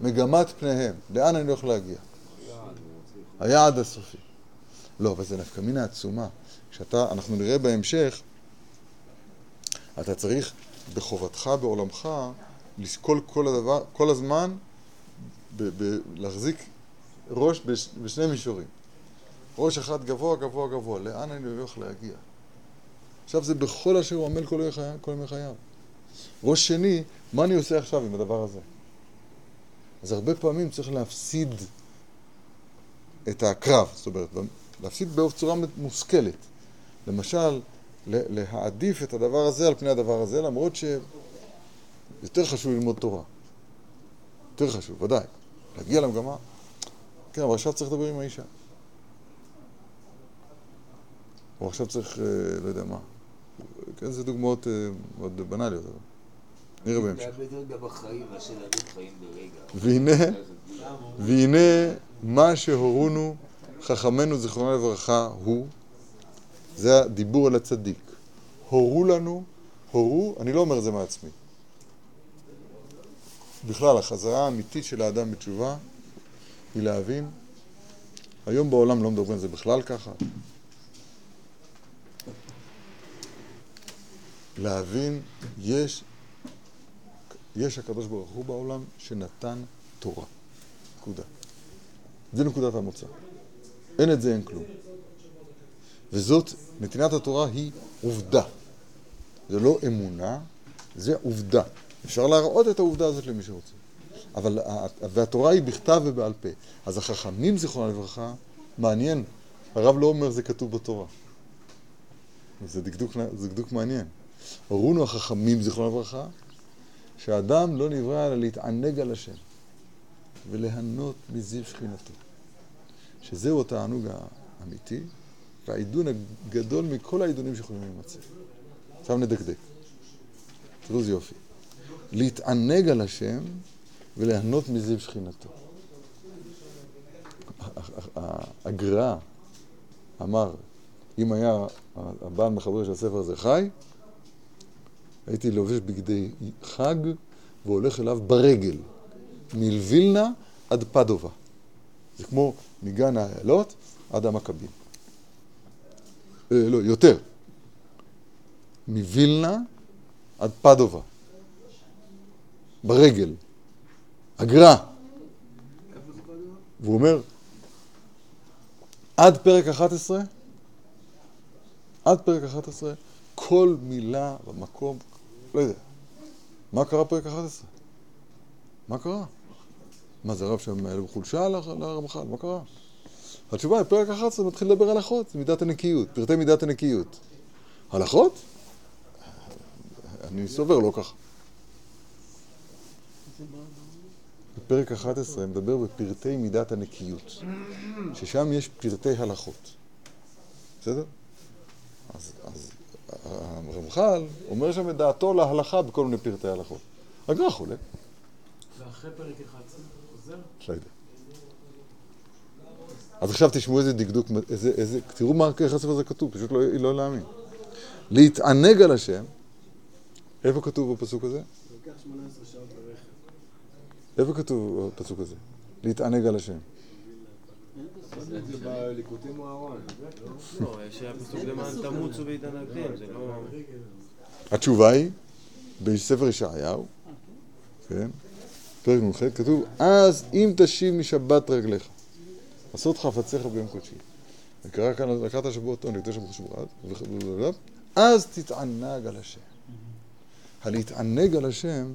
מגמת פניהם, לאן אני הולך להגיע. היעד הסופי. לא, אבל זה נפקא מינה עצומה. כשאתה, אנחנו נראה בהמשך, אתה צריך בחובתך, בעולמך, לשקול כל הדבר, כל הזמן, ב- ב- להחזיק ראש בש, בשני מישורים. ראש אחד גבוה, גבוה, גבוה, לאן אני הולך להגיע? עכשיו זה בכל אשר הוא עמל כל ימי חייו-. ראש שני, מה אני עושה עכשיו עם הדבר הזה? אז הרבה פעמים צריך להפסיד את הקרב, זאת אומרת, להפסיד בצורה מושכלת. למשל, להעדיף את הדבר הזה על פני הדבר הזה, למרות שיותר חשוב ללמוד תורה. יותר חשוב, ודאי. להגיע למגמה, כן, אבל עכשיו צריך לדבר עם האישה. או עכשיו צריך, אה, לא יודע מה. כן, זה דוגמאות אה, מאוד בנאליות, נראה בהמשך. והנה, והנה מה שהורונו חכמינו זיכרונה לברכה הוא, זה הדיבור על הצדיק. הורו לנו, הורו, אני לא אומר את זה מעצמי. בכלל, החזרה האמיתית של האדם בתשובה היא להבין, היום בעולם לא מדברים על זה בכלל ככה, להבין, יש, יש הקדוש ברוך הוא בעולם שנתן תורה. נקודה. זה נקודת המוצא. אין את זה, אין כלום. וזאת, נתינת התורה היא עובדה. זה לא אמונה, זה עובדה. אפשר להראות את העובדה הזאת למי שרוצה. אבל, והתורה היא בכתב ובעל פה. אז החכמים, זיכרונם לברכה, מעניין. הרב לא אומר זה כתוב בתורה. זה דקדוק, זה דקדוק מעניין. הורונו החכמים, זיכרונם לברכה, שהאדם לא נברא אלא להתענג על השם וליהנות מזיו שכינתו. שזהו התענוג האמיתי והעידון הגדול מכל העידונים שיכולים להימצא. עכשיו נדקדק. תראו איזה יופי. להתענג על השם וליהנות מזיו שכינתו. הגר"א אמר, אם היה הבעל מחבר של הספר הזה חי, הייתי לובש בגדי חג והולך אליו ברגל, מלווילנה עד פדובה. זה כמו מגן האיילות עד המכבים. אה, לא, יותר. מווילנה עד פדובה. ברגל. הגר"א. והוא אומר, עד פרק 11, עד פרק 11, כל מילה במקום, לא יודע. מה קרה פרק 11? מה קרה? מה זה רב שם היה לו חולשה על הרמח"ל? מה קרה? התשובה היא, פרק 11 מתחיל לדבר הלכות, זה מידת הנקיות, פרטי מידת הנקיות. הלכות? אני סובר לא ככה. בפרק 11 מדבר בפרטי מידת הנקיות, ששם יש פרטי הלכות. בסדר? אז, אז הרמח"ל אומר שם את דעתו להלכה בכל מיני פרטי הלכות. הגר"א חולק, ואחרי פרק 11, חוזר? לא יודע. אז עכשיו תשמעו איזה דקדוק, איזה, איזה, תראו מה איך הספר הזה כתוב, פשוט לא, לא להאמין. להתענג על השם, איפה כתוב בפסוק הזה? לוקח 18 שעות ברכב. איפה כתוב בפסוק הזה? להתענג על השם. לא, זה לא... התשובה היא, בספר ישעיהו, כן, פרק נ"ח, כתוב, אז אם תשיב משבת רגליך, עשות חפציך ביום קודשי. וקרא כאן, לקראת השבועתו, נקדש שם שבועת, אז תתענג על השם. הלהתענג על השם,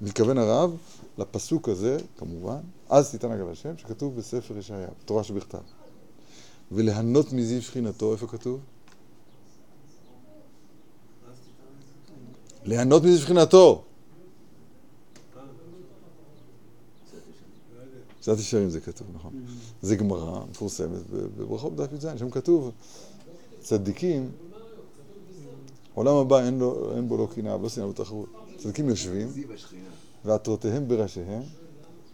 מתכוון הרב לפסוק הזה, כמובן, אז תתענג על השם, שכתוב בספר ישעיהו, תורה שבכתב. וליהנות מזיו שכינתו, איפה כתוב? ליהנות מזיו שכינתו. שעת ישרים זה כתוב, נכון. זה גמרא מפורסמת בברכות בדף י"ז, שם כתוב, צדיקים, עולם הבא אין, לו, אין בו לא קנאה ולא שנאה ותחרות. צדיקים יושבים. ועטרותיהם בראשיהם,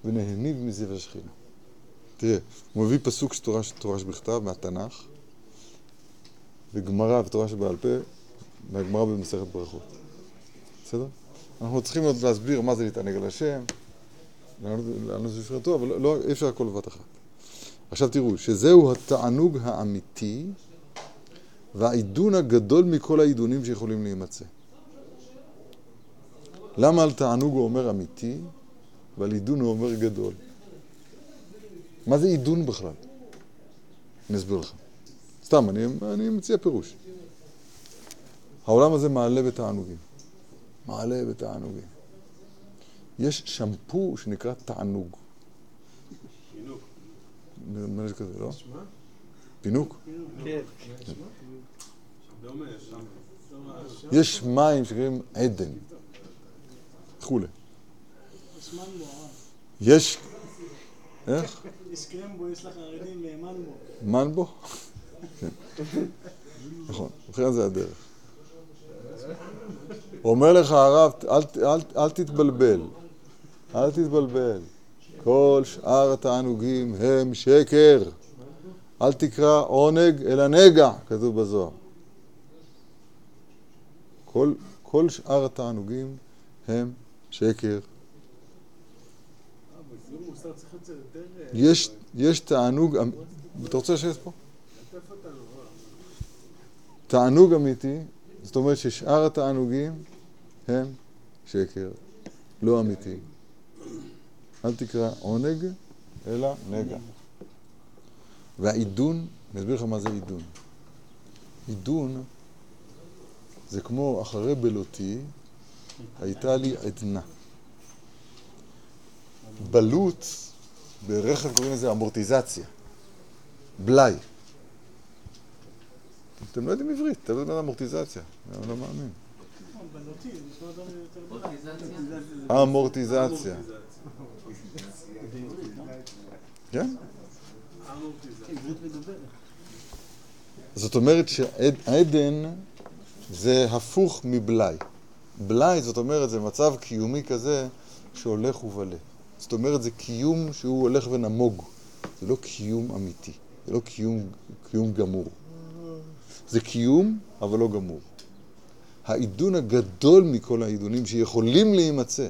ונהנים מזיו השכינה. תראה, הוא מביא פסוק תורה שבכתב מהתנ"ך, וגמרא ותורה שבעל פה, מהגמרא במסכת ברכות. בסדר? אנחנו צריכים עוד להסביר מה זה להתענג על השם, לאן זה יפרטו, אבל לא, אי אפשר הכל בבת אחת. עכשיו תראו, שזהו התענוג האמיתי והעידון הגדול מכל העידונים שיכולים להימצא. למה על תענוג הוא אומר אמיתי ועל עידון הוא אומר גדול? מה זה עידון בכלל? אני אסביר לך. סתם, אני, אני מציע פירוש. העולם הזה מעלה בתענוגים. מעלה בתענוגים. יש שמפו שנקרא תענוג. פינוק. נדמה לי שכזה, לא? פינוק? כן. שם. יש מים שנקראים עדן. וכולי. יש מנבו, הרב. יש... איך? יש קרמבו, יש לחרדים אה, מנבו. מנבו? כן. נכון, מבחינת זה הדרך. אומר לך הרב, אל, אל, אל תתבלבל, אל תתבלבל. כל שאר התענוגים הם שקר. אל תקרא עונג אלא נגע, כתוב בזוהר. כל, כל שאר התענוגים הם שקר. יש, יש תענוג, אמ- אתה רוצה לשבת פה? תענוג אמיתי, זאת אומרת ששאר התענוגים הם שקר, לא אמיתי. אל תקרא עונג, אלא נגע. והעידון, אני אסביר לך מה זה עידון. עידון זה כמו אחרי בלותי הייתה לי עדנה. בלוט, ברכב קוראים לזה אמורטיזציה. בלאי. אתם לא יודעים עברית, אתם לא יודעים אמורטיזציה. אני לא מאמין. אמורטיזציה. כן? זאת אומרת שעדן זה הפוך מבלאי. בלאי, זאת אומרת, זה מצב קיומי כזה שהולך ובלה. זאת אומרת, זה קיום שהוא הולך ונמוג. זה לא קיום אמיתי. זה לא קיום, קיום גמור. זה קיום, אבל לא גמור. העידון הגדול מכל העידונים שיכולים להימצא.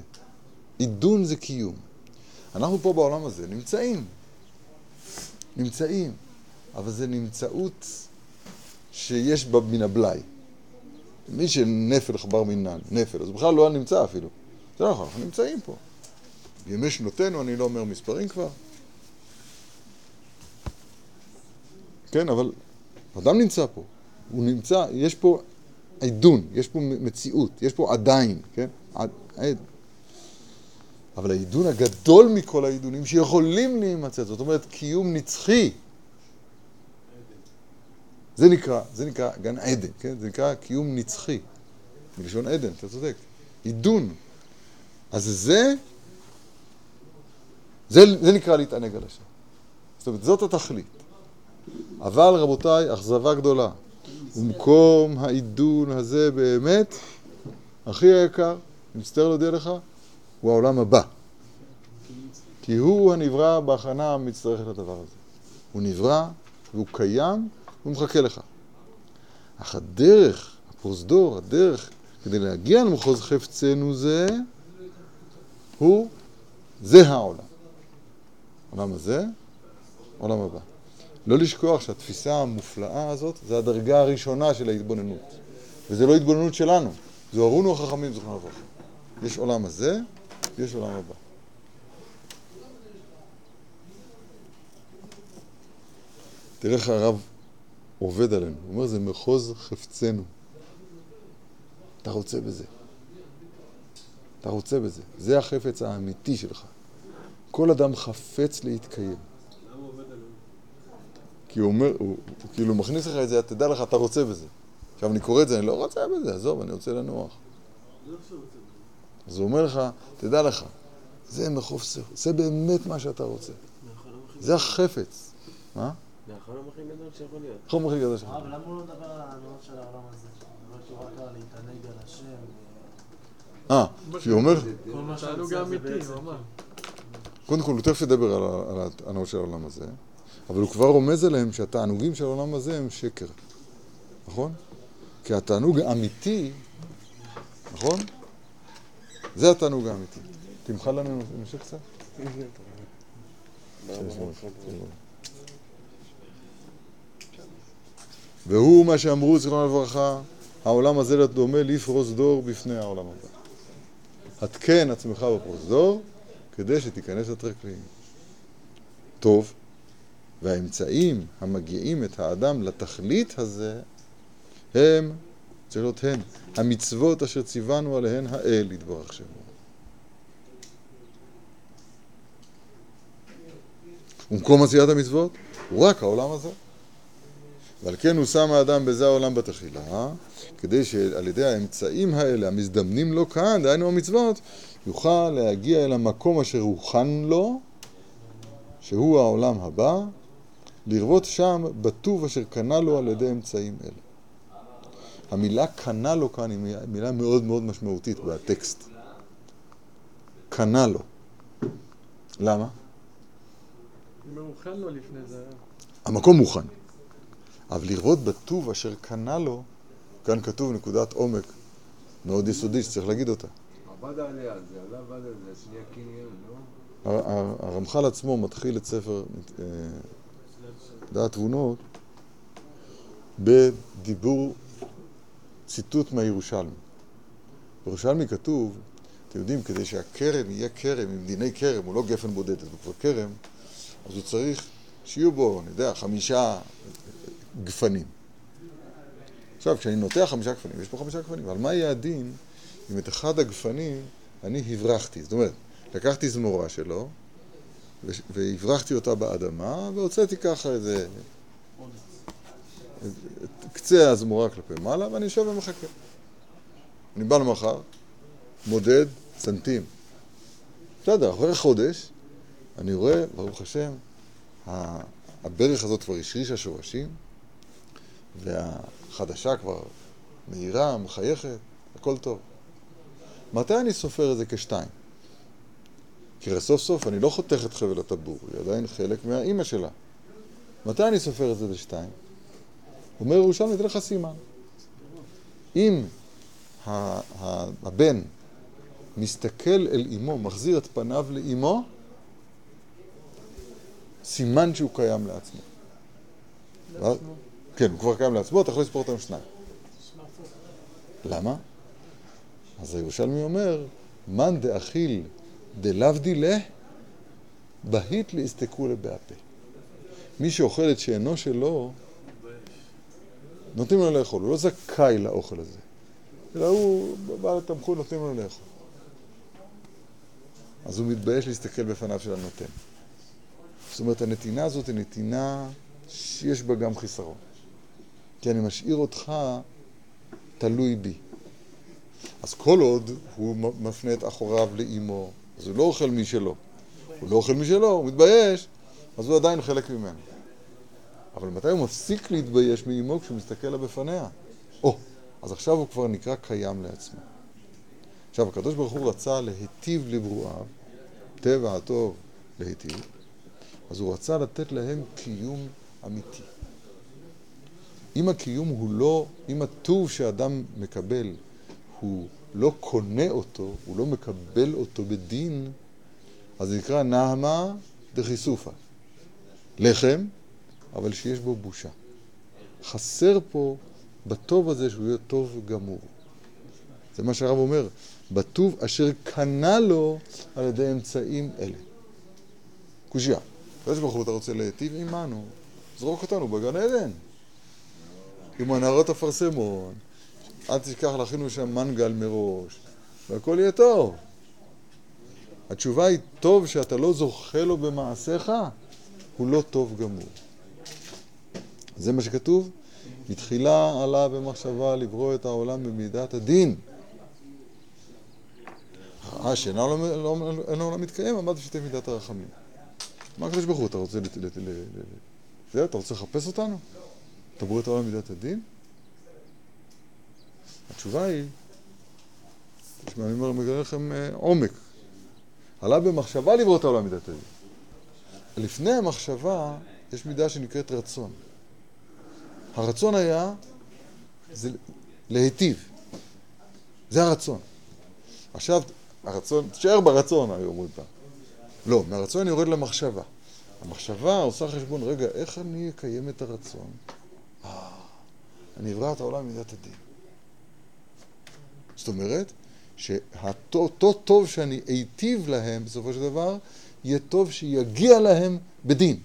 עידון זה קיום. אנחנו פה בעולם הזה נמצאים. נמצאים. אבל זה נמצאות שיש בה מן הבלאי. מי שנפל חבר מינן, נפל, אז בכלל לא היה נמצא אפילו. זה לא נכון, אנחנו נמצאים פה. בימי שנותינו, אני לא אומר מספרים כבר. כן, אבל אדם נמצא פה. הוא נמצא, יש פה עידון, יש פה מציאות, יש פה עדיין, כן? עד, עד. אבל העידון הגדול מכל העידונים שיכולים להימצא, זאת אומרת קיום נצחי. זה נקרא, זה נקרא גן עדן, כן? זה נקרא קיום נצחי. מלשון עדן, אתה צודק. עידון. אז זה, זה, זה נקרא להתענג על השם. זאת אומרת, זאת התכלית. אבל רבותיי, אכזבה גדולה. ומקום העידון הזה באמת, הכי היקר, אני מצטער להודיע לך, הוא העולם הבא. כי הוא הנברא בהכנה המצטרכת לדבר הזה. הוא נברא והוא קיים והוא מחכה לך. אך הדרך, הפרוזדור, הדרך כדי להגיע למחוז חפצנו זה, הוא, זה העולם. העולם הזה, העולם הבא. לא לשכוח שהתפיסה המופלאה הזאת זה הדרגה הראשונה של ההתבוננות. וזה לא התבוננות שלנו, זה הורונו החכמים זכרונם לברכה. יש עולם הזה, ויש עולם הבא. תראה איך הרב עובד עלינו. הוא אומר, זה מחוז חפצנו. אתה רוצה בזה. אתה רוצה בזה. זה החפץ האמיתי שלך. כל אדם חפץ להתקיים. כי הוא אומר, הוא, הוא כאילו מכניס לך את זה, תדע לך, אתה רוצה בזה. עכשיו אני קורא את זה, אני לא רוצה בזה, עזוב, אני רוצה לנוח. אז הוא אומר לך, תדע לך, זה מחוף סך, זה באמת מה שאתה רוצה. זה החפץ. מה? זה החלום הכי גדול שיכול להיות. החום הכי גדול שלך. הרב, למה הוא לא מדבר על העננות של העולם הזה? הוא אומר שהוא רק על להתענג על השם. אה, כי הוא אומר, כל מה תענוג שהמצב זה האמיתי. הוא אמר. קודם כל הוא תכף ידבר על הטענות של העולם הזה, אבל הוא כבר רומז עליהם שהתענוגים של העולם הזה הם שקר, נכון? כי התענוג האמיתי, נכון? זה התענוג האמיתי. תמחל לנו נמשיך קצת? והוא מה שאמרו זיכרונו לברכה, העולם הזה דומה לפרוס דור בפני העולם הבא. התקן עצמך בפרוזדור כדי שתיכנס לטרקלין. טוב, והאמצעים המגיעים את האדם לתכלית הזה הם, להיות הן, המצוות אשר ציוונו עליהן האל יתברך שמו. ומקום עשיית המצוות הוא רק העולם הזה. ועל כן הוא שם האדם בזה העולם בתחילה, כדי שעל ידי האמצעים האלה המזדמנים לו כאן, דהיינו המצוות, יוכל להגיע אל המקום אשר הוכן לו, שהוא העולם הבא, לרבות שם בטוב אשר קנה לו על ידי אמצעים אלה. המילה קנה לו כאן היא מילה מאוד מאוד משמעותית בטקסט. קנה לו. למה? זה, המקום מוכן. אבל לרבות בטוב אשר קנה לו, כאן כתוב נקודת עומק מאוד יסודית שצריך להגיד אותה. עבד עליה, זה עליו עבד עליה, שנייה קניין, לא? הר- הר- הרמח"ל עצמו מתחיל את ספר אה, דעת תבונות בדיבור, ציטוט מהירושלמי. בירושלמי כתוב, אתם יודעים, כדי שהכרם יהיה כרם עם דיני כרם, הוא לא גפן בודדת, הוא כבר כרם, אז הוא צריך שיהיו בו, אני יודע, חמישה גפנים. עכשיו, כשאני נוטע חמישה גפנים, יש פה חמישה גפנים, אבל מה יהיה הדין אם את אחד הגפנים אני הברחתי? זאת אומרת, לקחתי זמורה שלו, והברחתי אותה באדמה, והוצאתי ככה איזה... קצה הזמורה כלפי מעלה, ואני יושב ומחכה. אני בא למחר, מודד סנטים. בסדר, אחרי חודש, אני רואה, ברוך השם, הברך הזאת כבר השרישה שורשים, והחדשה כבר מהירה, מחייכת, הכל טוב. מתי אני סופר את זה כשתיים? כי הרי סוף סוף אני לא חותך את חבל הטבור, היא עדיין חלק מהאימא שלה. מתי אני סופר את זה לשתיים? אומר ירושלמי, אתן לך סימן. אם הבן מסתכל אל אמו, מחזיר את פניו לאמו, סימן שהוא קיים לעצמו. לעצמו. כן, הוא כבר קיים לעצמו, אתה יכול לספור אותם שניים. למה? אז הירושלמי אומר, מאן דאכיל דלבדילה, בהית להסתכולה בהפה. מי שאוכל את שאינו שלו, נותנים לו לאכול, הוא לא זכאי לאוכל הזה. אלא הוא בא לתמכו, נותנים לו לאכול. אז הוא מתבייש להסתכל בפניו של הנותן. זאת אומרת, הנתינה הזאת היא נתינה שיש בה גם חיסרון. כי אני משאיר אותך תלוי בי. אז כל עוד הוא מפנה את אחוריו לאימו, אז הוא לא אוכל משלו. הוא לא אוכל משלו, הוא מתבייש, אז הוא עדיין חלק ממנו. אבל מתי הוא מפסיק להתבייש מאימו כשהוא מסתכל לה בפניה? או, אז עכשיו הוא כבר נקרא קיים לעצמו. עכשיו, הקדוש ברוך הוא רצה להיטיב לברואיו, טבע הטוב להיטיב, אז הוא רצה לתת להם קיום אמיתי. אם הקיום הוא לא, אם הטוב שאדם מקבל הוא לא קונה אותו, הוא לא מקבל אותו בדין, אז זה נקרא נהמה דחיסופה. לחם, אבל שיש בו בושה. חסר פה בטוב הזה שהוא יהיה טוב גמור. זה מה שהרב אומר, בטוב אשר קנה לו על ידי אמצעים אלה. קושייה. הקדוש ברוך הוא, אתה רוצה להיטיב עמנו, זרוק אותנו בגן עדן. עם הנערות אפרסמון, אל תשכח להכינו שם מנגל מראש, והכל יהיה טוב. התשובה היא, טוב שאתה לא זוכה לו במעשיך, הוא לא טוב גמור. זה מה שכתוב, בתחילה עלה במחשבה לברוא את העולם במידת הדין. ראה שאינו לא, אינו העולם מתקיים, עמד בשתי מידת הרחמים. מה הקדוש ברוך הוא, אתה רוצה... זה, אתה רוצה לחפש אותנו? אתה בורא את העולם מידת הדין? התשובה היא, תשמע, אני מגלה לכם אה, עומק. עלה במחשבה לברוא את העולם מידת הדין. לפני המחשבה יש מידה שנקראת רצון. הרצון היה זה להיטיב. זה הרצון. עכשיו, הרצון, תשאר ברצון, היו אומרים פעם. לא, מהרצון אני יורד למחשבה. המחשבה עושה חשבון, רגע, איך אני אקיים את הרצון? אה, אני אברא את העולם מידת הדין. זאת אומרת, שאותו טוב שאני אייטיב להם בסופו של דבר, יהיה טוב שיגיע להם בדין.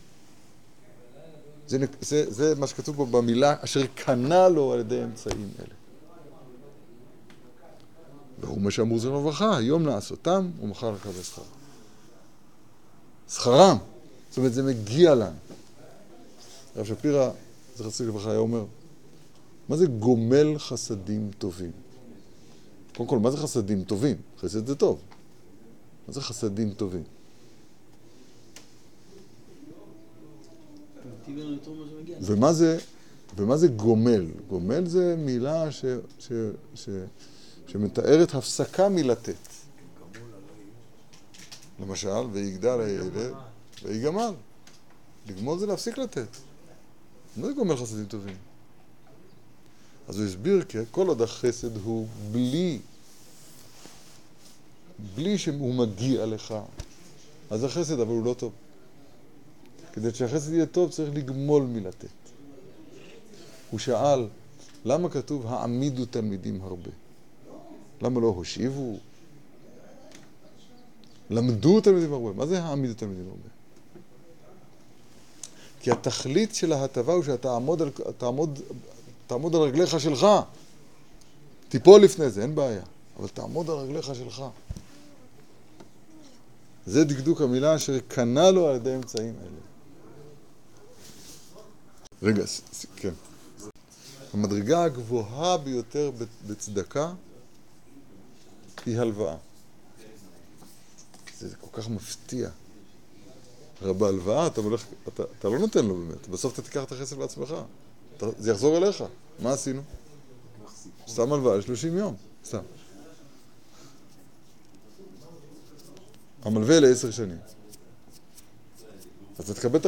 זה, זה, זה מה שכתוב פה במילה, אשר קנה לו על ידי אמצעים אלה. והוא מה שאמרו זכר לברכה, היום לעשותם ומחר לקבל שכר. שכרם. זאת אומרת, זה מגיע לנו. הרב שפירא, זכר צדיק לברכה, היה אומר, מה זה גומל חסדים טובים? קודם כל, מה זה חסדים טובים? חסד זה טוב. מה זה חסדים טובים? תיתן לנו לתרום מה שמגיע. ומה זה, ומה זה גומל? גומל זה מילה ש, ש, ש, שמתארת הפסקה מלתת. למשל, ויגדל הילד, ויגמל. לגמול זה להפסיק לתת. מה זה גומל חסדים טובים? אז הוא הסביר כי כל עוד החסד הוא בלי, בלי שהוא מגיע לך, אז החסד אבל הוא לא טוב. כדי שהחסד יהיה טוב צריך לגמול מלתת. הוא שאל, למה כתוב העמידו תלמידים הרבה? למה לא הושיבו? למדו תלמידים הרבה. מה זה העמידו תלמידים הרבה? כי התכלית של ההטבה הוא שאתה תעמוד על, תעמוד, תעמוד על רגליך שלך. תיפול לפני זה, אין בעיה. אבל תעמוד על רגליך שלך. זה דקדוק המילה אשר קנה לו על ידי אמצעים אלה. רגע, כן. המדרגה הגבוהה ביותר בצדקה היא הלוואה. זה כל כך מפתיע. הרי בהלוואה אתה הולך, אתה, אתה לא נותן לו באמת, בסוף אתה תיקח את הכסף לעצמך. אתה, זה יחזור אליך. מה עשינו? סתם הלוואה ל-30 יום, סתם. המלווה לעשר שנים. אתה תקבל את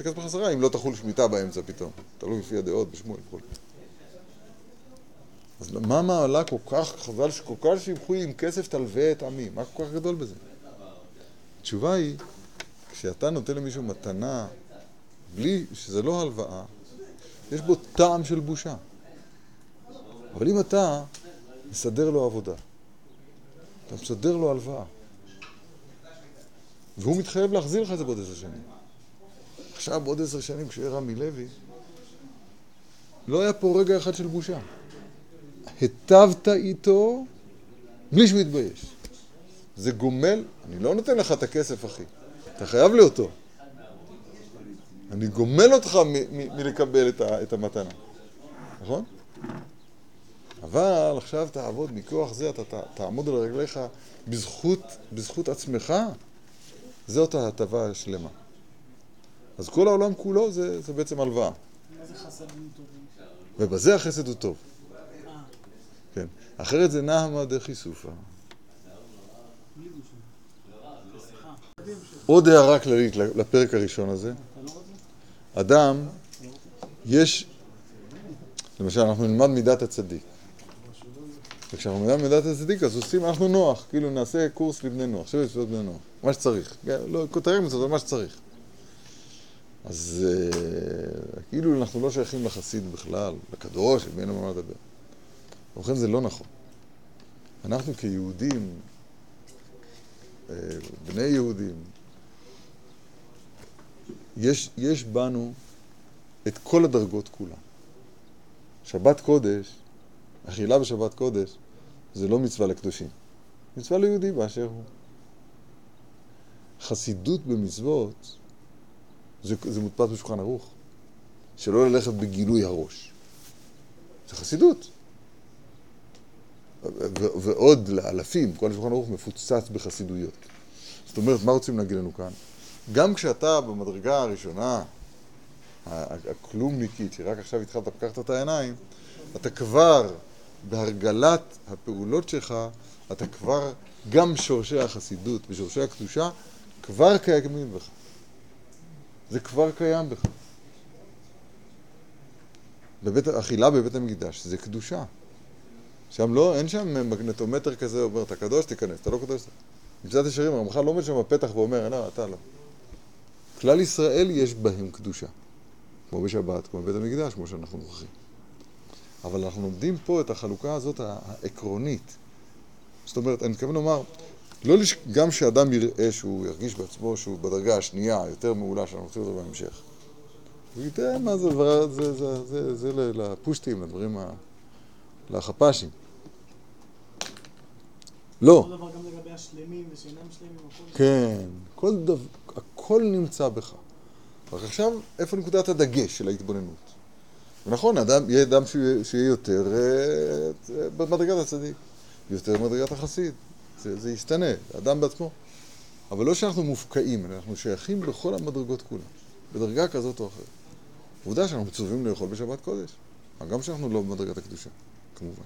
הכסף בחזרה, אם לא תחול שמיטה באמצע פתאום. תלוי לפי הדעות בשמואל וכו'. אז מה מעלה כל כך, חז"ל שכל כך שיבחו עם כסף תלווה את עמי? מה כל כך גדול בזה? התשובה היא, כשאתה נותן למישהו מתנה, בלי, שזה לא הלוואה, יש בו טעם של בושה. אבל אם אתה מסדר לו עבודה, אתה מסדר לו הלוואה, והוא מתחייב להחזיר לך את זה בעוד עשר שנים. עכשיו, בעוד עשר שנים, כשיהיה רמי לוי, לא היה פה רגע אחד של בושה. היטבת איתו בלי שהוא יתבייש. זה גומל, אני לא נותן לך את הכסף, אחי. אתה חייב לי אותו. אני גומל אותך מלקבל את, את המתנה. נכון? אבל עכשיו תעבוד מכוח זה, אתה תעמוד על רגליך בזכות, בזכות עצמך. זאת ההטבה השלמה. אז כל העולם כולו זה, זה בעצם הלוואה. ובזה החסד הוא טוב. כן. אחרת זה נהמה דחי סופה. בלי בושה. סליחה. עוד הערה כללית לפרק הראשון הזה. אדם, יש, למשל, אנחנו נלמד מידת הצדיק. וכשאנחנו נלמד מידת הצדיק, אז עושים, אנחנו נוח, כאילו נעשה קורס לבני נוח, שבע מצוות בני נוח, מה שצריך. כן, לא, כותרים מצוות, אבל מה שצריך. אז אה, כאילו אנחנו לא שייכים לחסיד בכלל, לקדוש, אין לנו מה לדבר. ובכן זה לא נכון. אנחנו כיהודים, אה, בני יהודים, יש, יש בנו את כל הדרגות כולן. שבת קודש, אכילה בשבת קודש, זה לא מצווה לקדושים. מצווה ליהודי באשר הוא. חסידות במצוות, זה, זה מודפס בשולחן ערוך. שלא ללכת בגילוי הראש. זה חסידות. ו- ועוד לאלפים, כל השולחן ערוך מפוצץ בחסידויות. זאת אומרת, מה רוצים להגיד לנו כאן? גם כשאתה במדרגה הראשונה, הכלומניקית, שרק עכשיו התחלת לקחת את העיניים, אתה כבר, בהרגלת הפעולות שלך, אתה כבר, גם שורשי החסידות ושורשי הקדושה, כבר קיימים בך. זה כבר קיים בך. בבית, אכילה בבית המקדש זה קדושה. שם לא, אין שם מגנטומטר כזה, אומר, אתה קדוש, תיכנס, אתה לא קדוש. מצוות ישרים, הרמח"ל לא עומד שם בפתח ואומר, לא, אתה לא. כלל ישראל יש בהם קדושה. כמו בשבת, כמו בבית המקדש, כמו שאנחנו זוכרים. אבל אנחנו לומדים פה את החלוקה הזאת העקרונית. זאת אומרת, אני מתכוון לומר, לא לש... גם שאדם יראה שהוא ירגיש בעצמו שהוא בדרגה השנייה, יותר מעולה, שאנחנו נוציא אותו בהמשך. הוא ידע מה זה, זה, זה, זה, זה, זה לפושטים, לדברים, ה... לחפ"שים. לא. אותו דבר גם לגבי השלמים ושאינם שלמים, הכל כן, כל דבר, הכל נמצא בך. רק עכשיו, איפה נקודת הדגש של ההתבוננות? ונכון, אדם, יהיה אדם שיהיה, יותר אה, במדרגת הצדיק, יותר במדרגת החסיד. זה, זה ישתנה, אדם בעצמו. אבל לא שאנחנו מופקעים, אלא אנחנו שייכים לכל המדרגות כולן, בדרגה כזאת או אחרת. עובדה שאנחנו מצווים לאכול בשבת קודש, גם שאנחנו לא במדרגת הקדושה, כמובן.